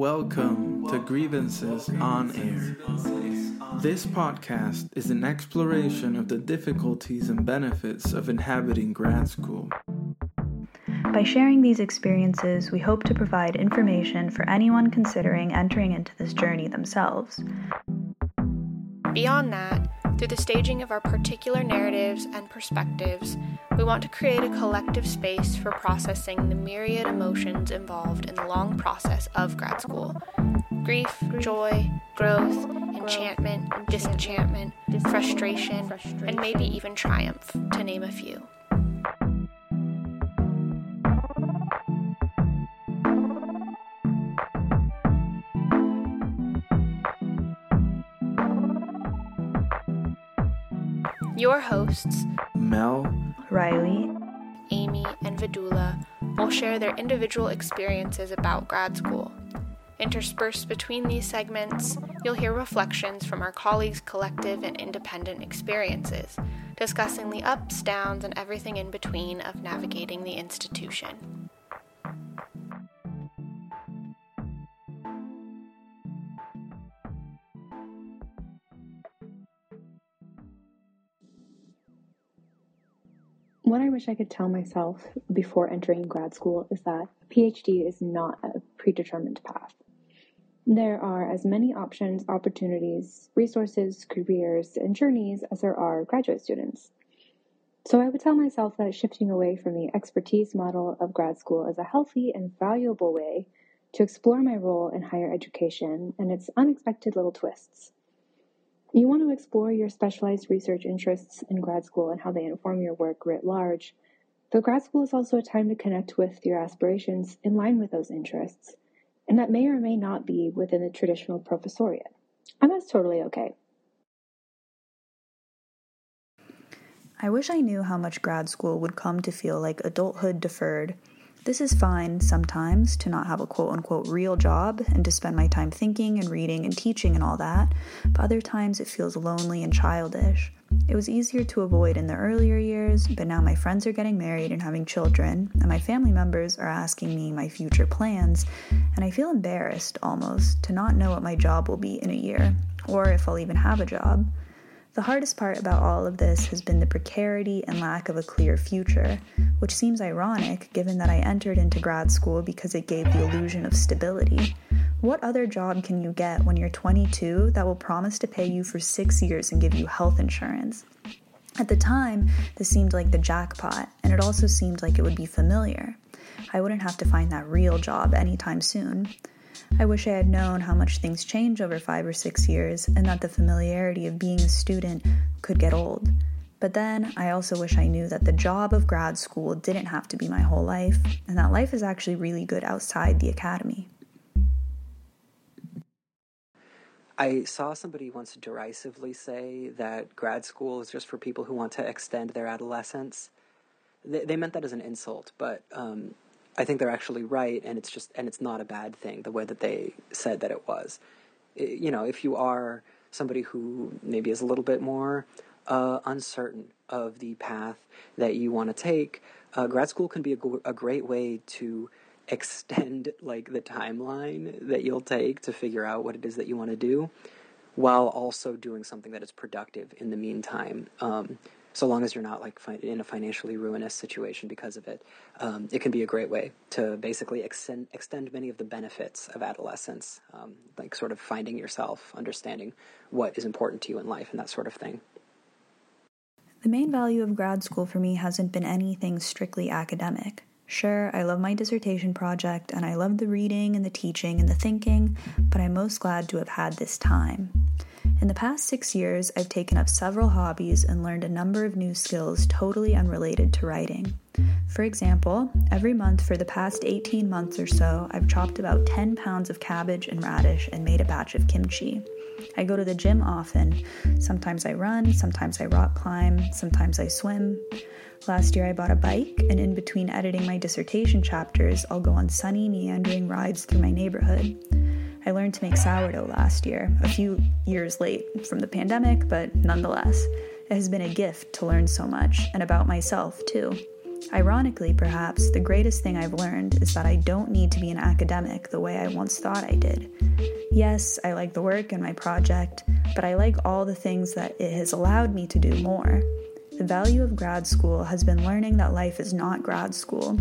Welcome to Grievances on Air. This podcast is an exploration of the difficulties and benefits of inhabiting grad school. By sharing these experiences, we hope to provide information for anyone considering entering into this journey themselves. Beyond that, through the staging of our particular narratives and perspectives, we want to create a collective space for processing the myriad emotions involved in the long process of grad school grief, joy, growth, enchantment, disenchantment, frustration, and maybe even triumph, to name a few. Your hosts, Mell, Riley, Amy, and Vidula, will share their individual experiences about grad school. Interspersed between these segments, you'll hear reflections from our colleagues' collective and independent experiences, discussing the ups, downs, and everything in between of navigating the institution. What I wish I could tell myself before entering grad school is that a PhD is not a predetermined path. There are as many options, opportunities, resources, careers, and journeys as there are graduate students. So I would tell myself that shifting away from the expertise model of grad school is a healthy and valuable way to explore my role in higher education and its unexpected little twists. You want to explore your specialized research interests in grad school and how they inform your work writ large. Though grad school is also a time to connect with your aspirations in line with those interests, and that may or may not be within the traditional professoriate. And that's totally okay. I wish I knew how much grad school would come to feel like adulthood deferred this is fine sometimes to not have a quote unquote real job and to spend my time thinking and reading and teaching and all that, but other times it feels lonely and childish. It was easier to avoid in the earlier years, but now my friends are getting married and having children, and my family members are asking me my future plans, and I feel embarrassed almost to not know what my job will be in a year, or if I'll even have a job. The hardest part about all of this has been the precarity and lack of a clear future, which seems ironic given that I entered into grad school because it gave the illusion of stability. What other job can you get when you're 22 that will promise to pay you for six years and give you health insurance? At the time, this seemed like the jackpot, and it also seemed like it would be familiar. I wouldn't have to find that real job anytime soon. I wish I had known how much things change over five or six years and that the familiarity of being a student could get old. But then I also wish I knew that the job of grad school didn't have to be my whole life and that life is actually really good outside the academy. I saw somebody once derisively say that grad school is just for people who want to extend their adolescence. They, they meant that as an insult, but um, I think they're actually right, and it's just and it's not a bad thing the way that they said that it was. It, you know, if you are somebody who maybe is a little bit more uh, uncertain of the path that you want to take, uh, grad school can be a, a great way to extend like the timeline that you'll take to figure out what it is that you want to do while also doing something that is productive in the meantime um, so long as you're not like in a financially ruinous situation because of it, um, it can be a great way to basically extend extend many of the benefits of adolescence, um, like sort of finding yourself, understanding what is important to you in life, and that sort of thing. The main value of grad school for me hasn't been anything strictly academic. Sure, I love my dissertation project and I love the reading and the teaching and the thinking, but I'm most glad to have had this time. In the past six years, I've taken up several hobbies and learned a number of new skills totally unrelated to writing. For example, every month for the past 18 months or so, I've chopped about 10 pounds of cabbage and radish and made a batch of kimchi. I go to the gym often. Sometimes I run, sometimes I rock climb, sometimes I swim. Last year I bought a bike, and in between editing my dissertation chapters, I'll go on sunny, meandering rides through my neighborhood. I learned to make sourdough last year, a few years late from the pandemic, but nonetheless, it has been a gift to learn so much and about myself, too. Ironically, perhaps, the greatest thing I've learned is that I don't need to be an academic the way I once thought I did. Yes, I like the work and my project, but I like all the things that it has allowed me to do more. The value of grad school has been learning that life is not grad school,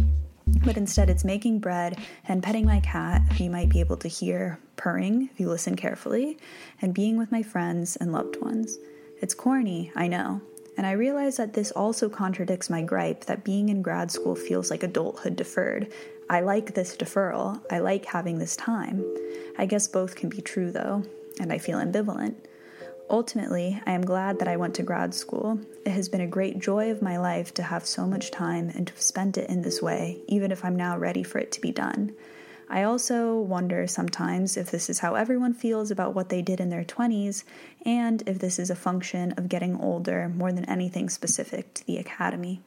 but instead it's making bread and petting my cat, who you might be able to hear purring if you listen carefully, and being with my friends and loved ones. It's corny, I know, and I realize that this also contradicts my gripe that being in grad school feels like adulthood deferred. I like this deferral, I like having this time. I guess both can be true though, and I feel ambivalent. Ultimately, I am glad that I went to grad school. It has been a great joy of my life to have so much time and to have spent it in this way, even if I'm now ready for it to be done. I also wonder sometimes if this is how everyone feels about what they did in their 20s, and if this is a function of getting older more than anything specific to the academy.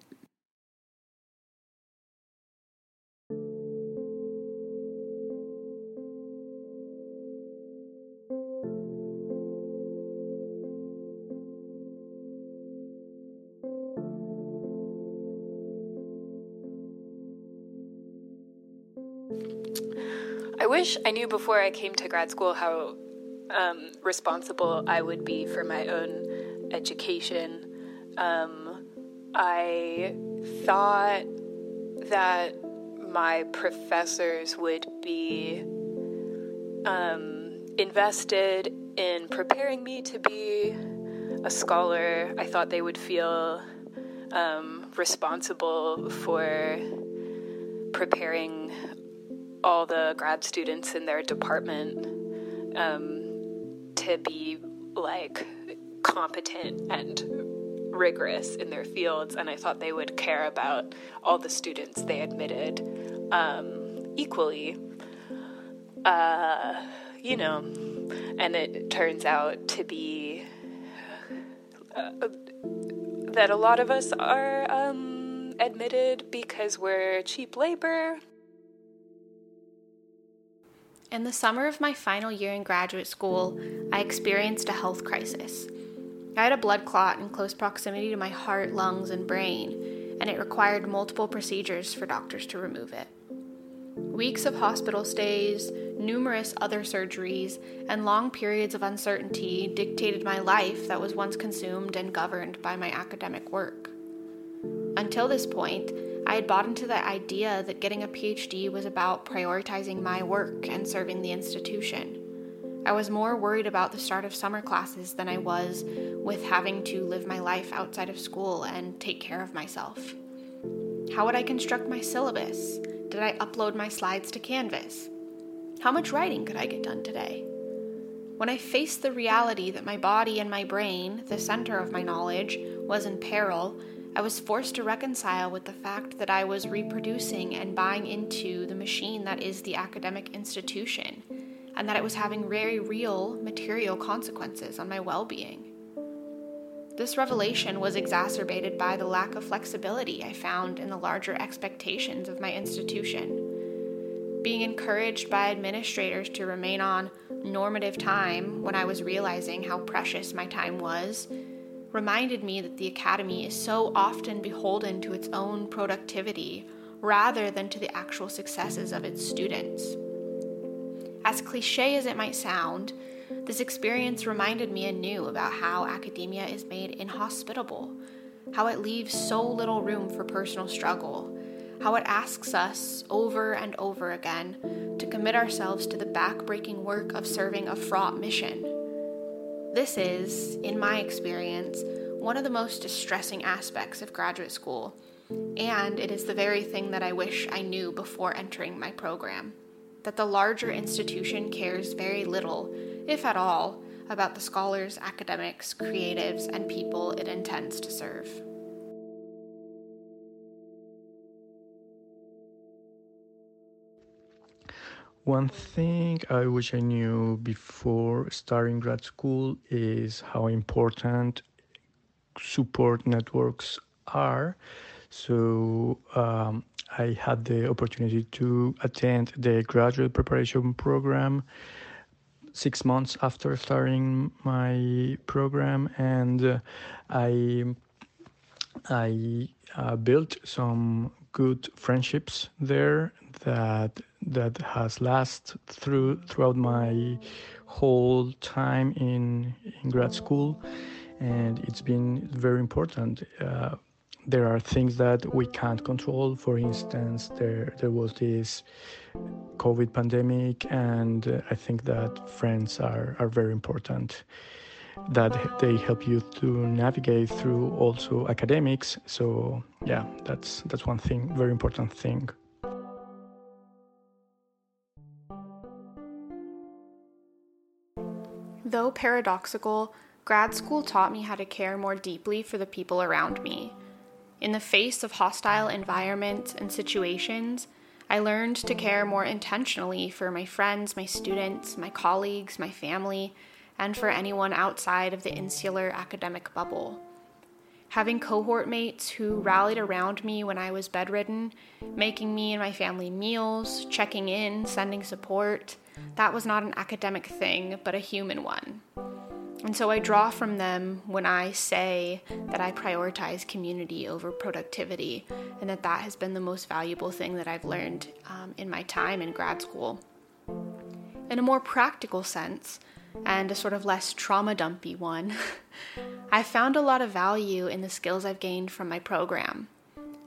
Wish I knew before I came to grad school how um, responsible I would be for my own education. Um, I thought that my professors would be um, invested in preparing me to be a scholar. I thought they would feel um, responsible for preparing all the grad students in their department um, to be like competent and rigorous in their fields, and I thought they would care about all the students they admitted um, equally. Uh, you know, and it turns out to be uh, that a lot of us are um, admitted because we're cheap labor in the summer of my final year in graduate school, I experienced a health crisis. I had a blood clot in close proximity to my heart, lungs, and brain, and it required multiple procedures for doctors to remove it. Weeks of hospital stays, numerous other surgeries, and long periods of uncertainty dictated my life that was once consumed and governed by my academic work. Until this point, I had bought into the idea that getting a PhD was about prioritizing my work and serving the institution. I was more worried about the start of summer classes than I was with having to live my life outside of school and take care of myself. How would I construct my syllabus? Did I upload my slides to Canvas? How much writing could I get done today? When I faced the reality that my body and my brain, the center of my knowledge, was in peril, I was forced to reconcile with the fact that I was reproducing and buying into the machine that is the academic institution, and that it was having very real material consequences on my well being. This revelation was exacerbated by the lack of flexibility I found in the larger expectations of my institution. Being encouraged by administrators to remain on normative time when I was realizing how precious my time was reminded me that the academy is so often beholden to its own productivity rather than to the actual successes of its students. As cliche as it might sound, this experience reminded me anew about how academia is made inhospitable, how it leaves so little room for personal struggle, how it asks us over and over again to commit ourselves to the backbreaking work of serving a fraught mission this is, in my experience, one of the most distressing aspects of graduate school, and it is the very thing that I wish I knew before entering my program that the larger institution cares very little, if at all, about the scholars, academics, creatives, and people it intends to serve. One thing I wish I knew before starting grad school is how important support networks are. So um, I had the opportunity to attend the graduate preparation program six months after starting my program, and uh, I I uh, built some good friendships there that that has lasted through throughout my whole time in in grad school, and it's been very important. Uh, there are things that we can't control. For instance, there there was this COVID pandemic, and I think that friends are are very important. That they help you to navigate through also academics. So yeah, that's that's one thing, very important thing. Though paradoxical, grad school taught me how to care more deeply for the people around me. In the face of hostile environments and situations, I learned to care more intentionally for my friends, my students, my colleagues, my family, and for anyone outside of the insular academic bubble. Having cohort mates who rallied around me when I was bedridden, making me and my family meals, checking in, sending support, that was not an academic thing, but a human one. And so I draw from them when I say that I prioritize community over productivity, and that that has been the most valuable thing that I've learned um, in my time in grad school. In a more practical sense, and a sort of less trauma dumpy one, I found a lot of value in the skills I've gained from my program.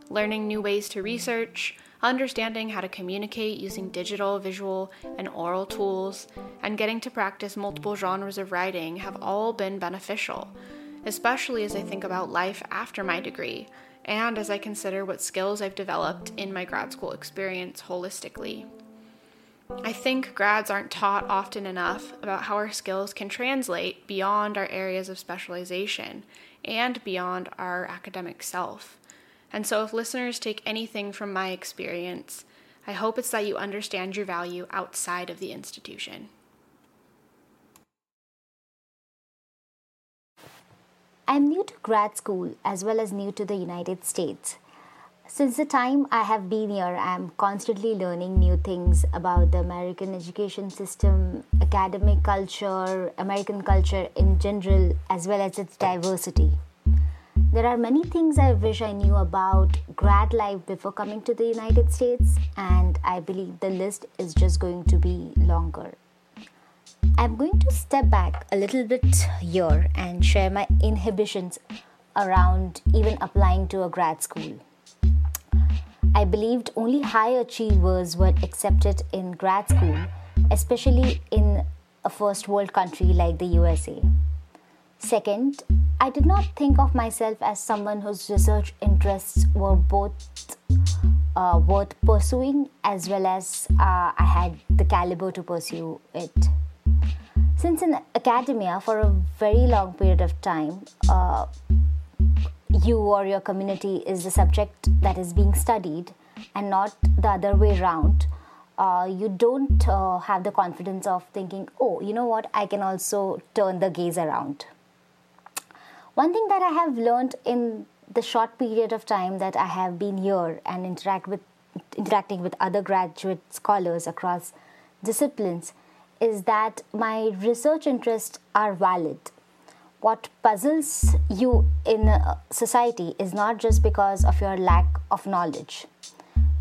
Learning new ways to research, understanding how to communicate using digital, visual, and oral tools, and getting to practice multiple genres of writing have all been beneficial, especially as I think about life after my degree and as I consider what skills I've developed in my grad school experience holistically. I think grads aren't taught often enough about how our skills can translate beyond our areas of specialization and beyond our academic self. And so, if listeners take anything from my experience, I hope it's that you understand your value outside of the institution. I'm new to grad school as well as new to the United States. Since the time I have been here, I'm constantly learning new things about the American education system, academic culture, American culture in general, as well as its diversity. There are many things I wish I knew about grad life before coming to the United States, and I believe the list is just going to be longer. I'm going to step back a little bit here and share my inhibitions around even applying to a grad school. I believed only high achievers were accepted in grad school, especially in a first world country like the USA. Second, I did not think of myself as someone whose research interests were both uh, worth pursuing as well as uh, I had the caliber to pursue it. Since in academia for a very long period of time, uh, you or your community is the subject that is being studied and not the other way around. Uh, you don't uh, have the confidence of thinking, oh, you know what, I can also turn the gaze around. One thing that I have learned in the short period of time that I have been here and interact with interacting with other graduate scholars across disciplines is that my research interests are valid. What puzzles you in society is not just because of your lack of knowledge,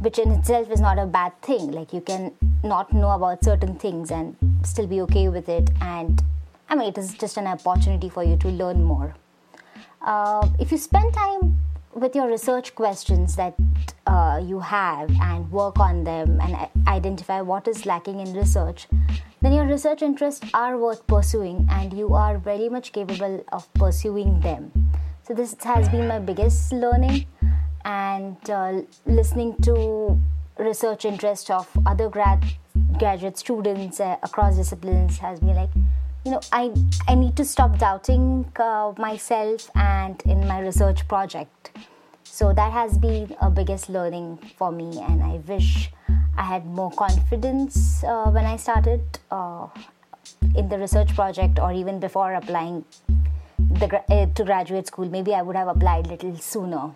which in itself is not a bad thing. Like you can not know about certain things and still be okay with it. And I mean, it is just an opportunity for you to learn more. Uh, if you spend time with your research questions that uh, you have and work on them and identify what is lacking in research, then your research interests are worth pursuing and you are very much capable of pursuing them. So, this has been my biggest learning, and uh, listening to research interest of other grad graduate students uh, across disciplines has been like you know i i need to stop doubting uh, myself and in my research project. So that has been a biggest learning for me and i wish i had more confidence uh, when i started uh, in the research project or even before applying the, uh, to graduate school. Maybe i would have applied a little sooner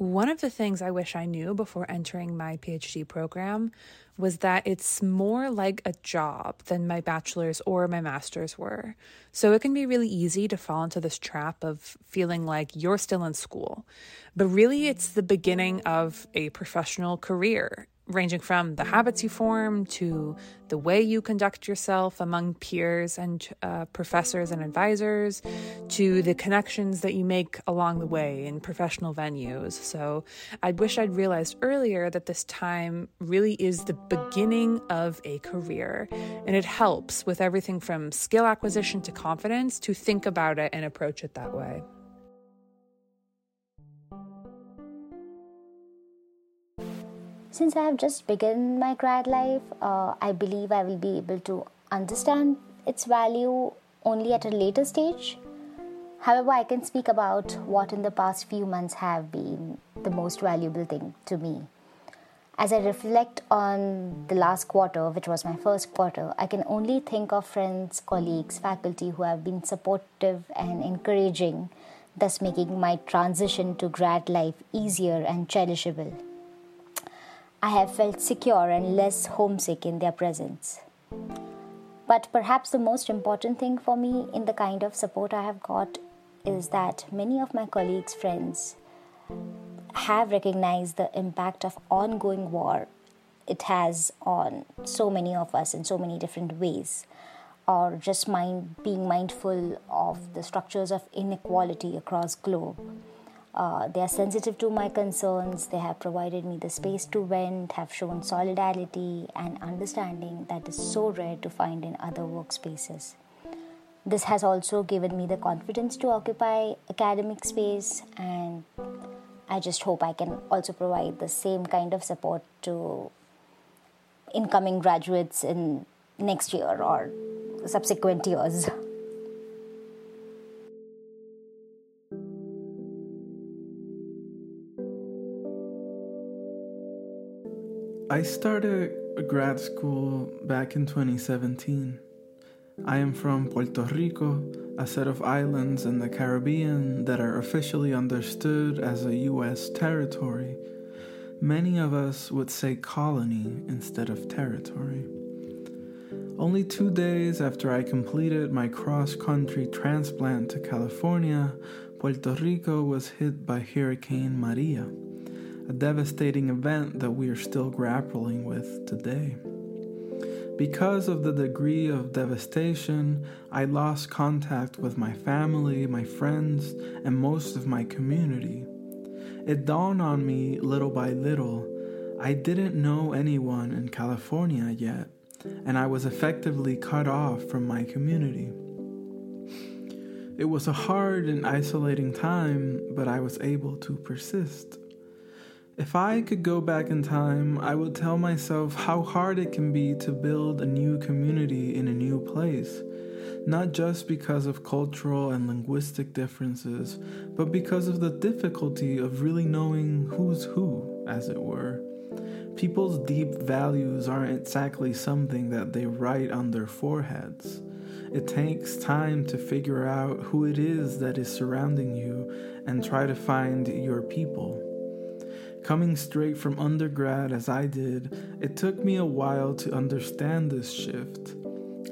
one of the things I wish I knew before entering my PhD program was that it's more like a job than my bachelor's or my master's were. So it can be really easy to fall into this trap of feeling like you're still in school. But really, it's the beginning of a professional career ranging from the habits you form to the way you conduct yourself among peers and uh, professors and advisors to the connections that you make along the way in professional venues. So I wish I'd realized earlier that this time really is the beginning of a career, and it helps with everything from skill acquisition to confidence to think about it and approach it that way. Since I have just begun my grad life, uh, I believe I will be able to understand its value only at a later stage. However, I can speak about what in the past few months have been the most valuable thing to me. As I reflect on the last quarter, which was my first quarter, I can only think of friends, colleagues, faculty who have been supportive and encouraging, thus making my transition to grad life easier and cherishable. I have felt secure and less homesick in their presence. But perhaps the most important thing for me in the kind of support I have got is that many of my colleagues' friends have recognized the impact of ongoing war. It has on so many of us in so many different ways. Or just mind being mindful of the structures of inequality across globe uh, they are sensitive to my concerns. They have provided me the space to vent, have shown solidarity and understanding that is so rare to find in other workspaces. This has also given me the confidence to occupy academic space, and I just hope I can also provide the same kind of support to incoming graduates in next year or subsequent years. I started grad school back in 2017. I am from Puerto Rico, a set of islands in the Caribbean that are officially understood as a U.S. territory. Many of us would say colony instead of territory. Only two days after I completed my cross country transplant to California, Puerto Rico was hit by Hurricane Maria a devastating event that we are still grappling with today. Because of the degree of devastation, I lost contact with my family, my friends, and most of my community. It dawned on me little by little I didn't know anyone in California yet, and I was effectively cut off from my community. It was a hard and isolating time, but I was able to persist. If I could go back in time, I would tell myself how hard it can be to build a new community in a new place. Not just because of cultural and linguistic differences, but because of the difficulty of really knowing who's who, as it were. People's deep values aren't exactly something that they write on their foreheads. It takes time to figure out who it is that is surrounding you and try to find your people. Coming straight from undergrad as I did, it took me a while to understand this shift.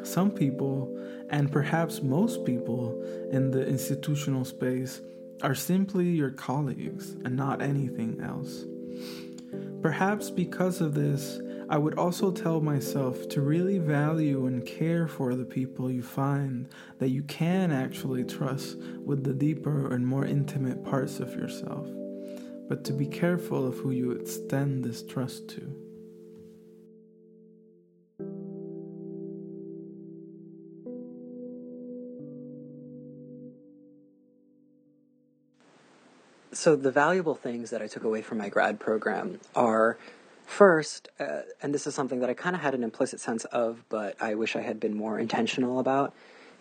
Some people, and perhaps most people in the institutional space, are simply your colleagues and not anything else. Perhaps because of this, I would also tell myself to really value and care for the people you find that you can actually trust with the deeper and more intimate parts of yourself but to be careful of who you extend this trust to. So, the valuable things that I took away from my grad program are first, uh, and this is something that I kind of had an implicit sense of, but I wish I had been more intentional about,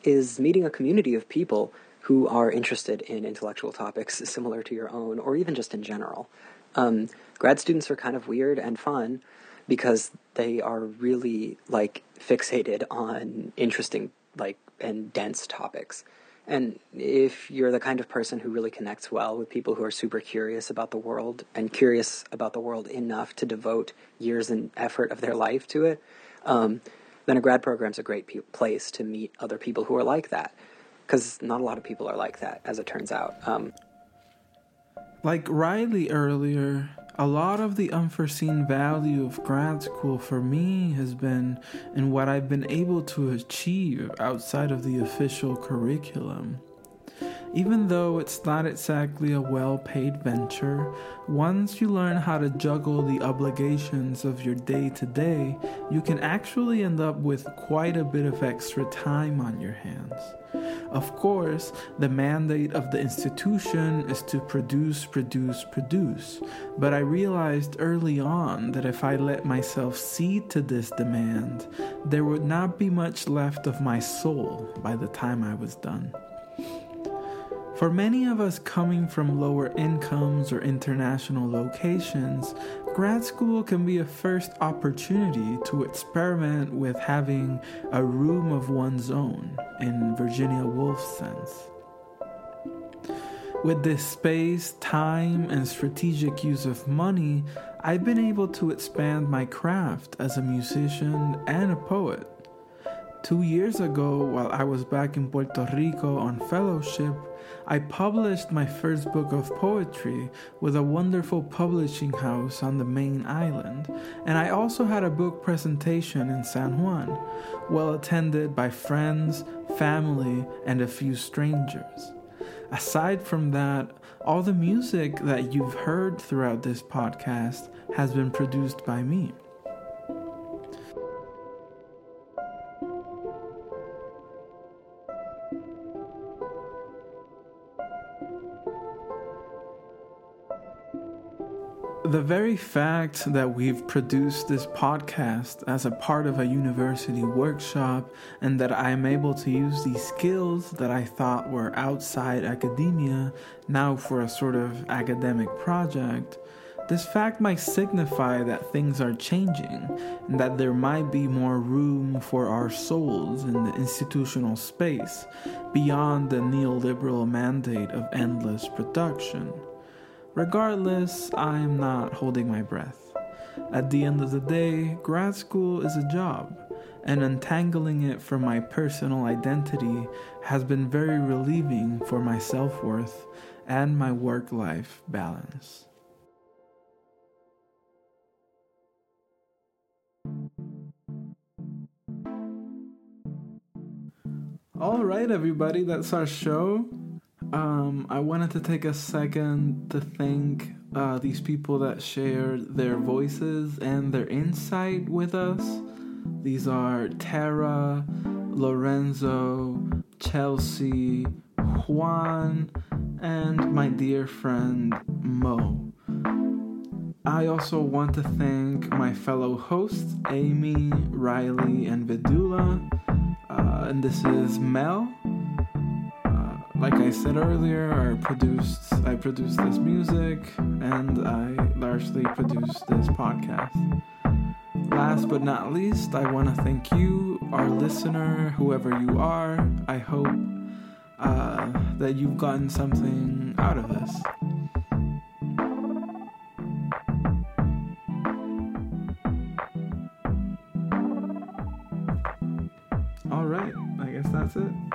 is meeting a community of people who are interested in intellectual topics similar to your own, or even just in general. Um, grad students are kind of weird and fun because they are really like fixated on interesting like and dense topics And if you're the kind of person who really connects well with people who are super curious about the world and curious about the world enough to devote years and effort of their life to it, um, then a grad program is a great pe- place to meet other people who are like that. Because not a lot of people are like that, as it turns out. Um, like Riley earlier, a lot of the unforeseen value of grad school for me has been in what I've been able to achieve outside of the official curriculum. Even though it's not exactly a well paid venture, once you learn how to juggle the obligations of your day to day, you can actually end up with quite a bit of extra time on your hands. Of course, the mandate of the institution is to produce, produce, produce. But I realized early on that if I let myself cede to this demand, there would not be much left of my soul by the time I was done. For many of us coming from lower incomes or international locations, grad school can be a first opportunity to experiment with having a room of one's own, in Virginia Woolf's sense. With this space, time, and strategic use of money, I've been able to expand my craft as a musician and a poet. Two years ago, while I was back in Puerto Rico on fellowship, I published my first book of poetry with a wonderful publishing house on the main island, and I also had a book presentation in San Juan, well attended by friends, family, and a few strangers. Aside from that, all the music that you've heard throughout this podcast has been produced by me. The very fact that we've produced this podcast as a part of a university workshop and that I am able to use these skills that I thought were outside academia now for a sort of academic project, this fact might signify that things are changing and that there might be more room for our souls in the institutional space beyond the neoliberal mandate of endless production. Regardless, I am not holding my breath. At the end of the day, grad school is a job, and untangling it from my personal identity has been very relieving for my self worth and my work life balance. All right, everybody, that's our show. Um, I wanted to take a second to thank uh, these people that shared their voices and their insight with us. These are Tara, Lorenzo, Chelsea, Juan, and my dear friend Mo. I also want to thank my fellow hosts, Amy, Riley, and Vidula. Uh, and this is Mell like I said earlier, I produced I produced this music and I largely produced this podcast. Last but not least, I want to thank you, our listener, whoever you are. I hope uh, that you've gotten something out of this. All right, I guess that's it.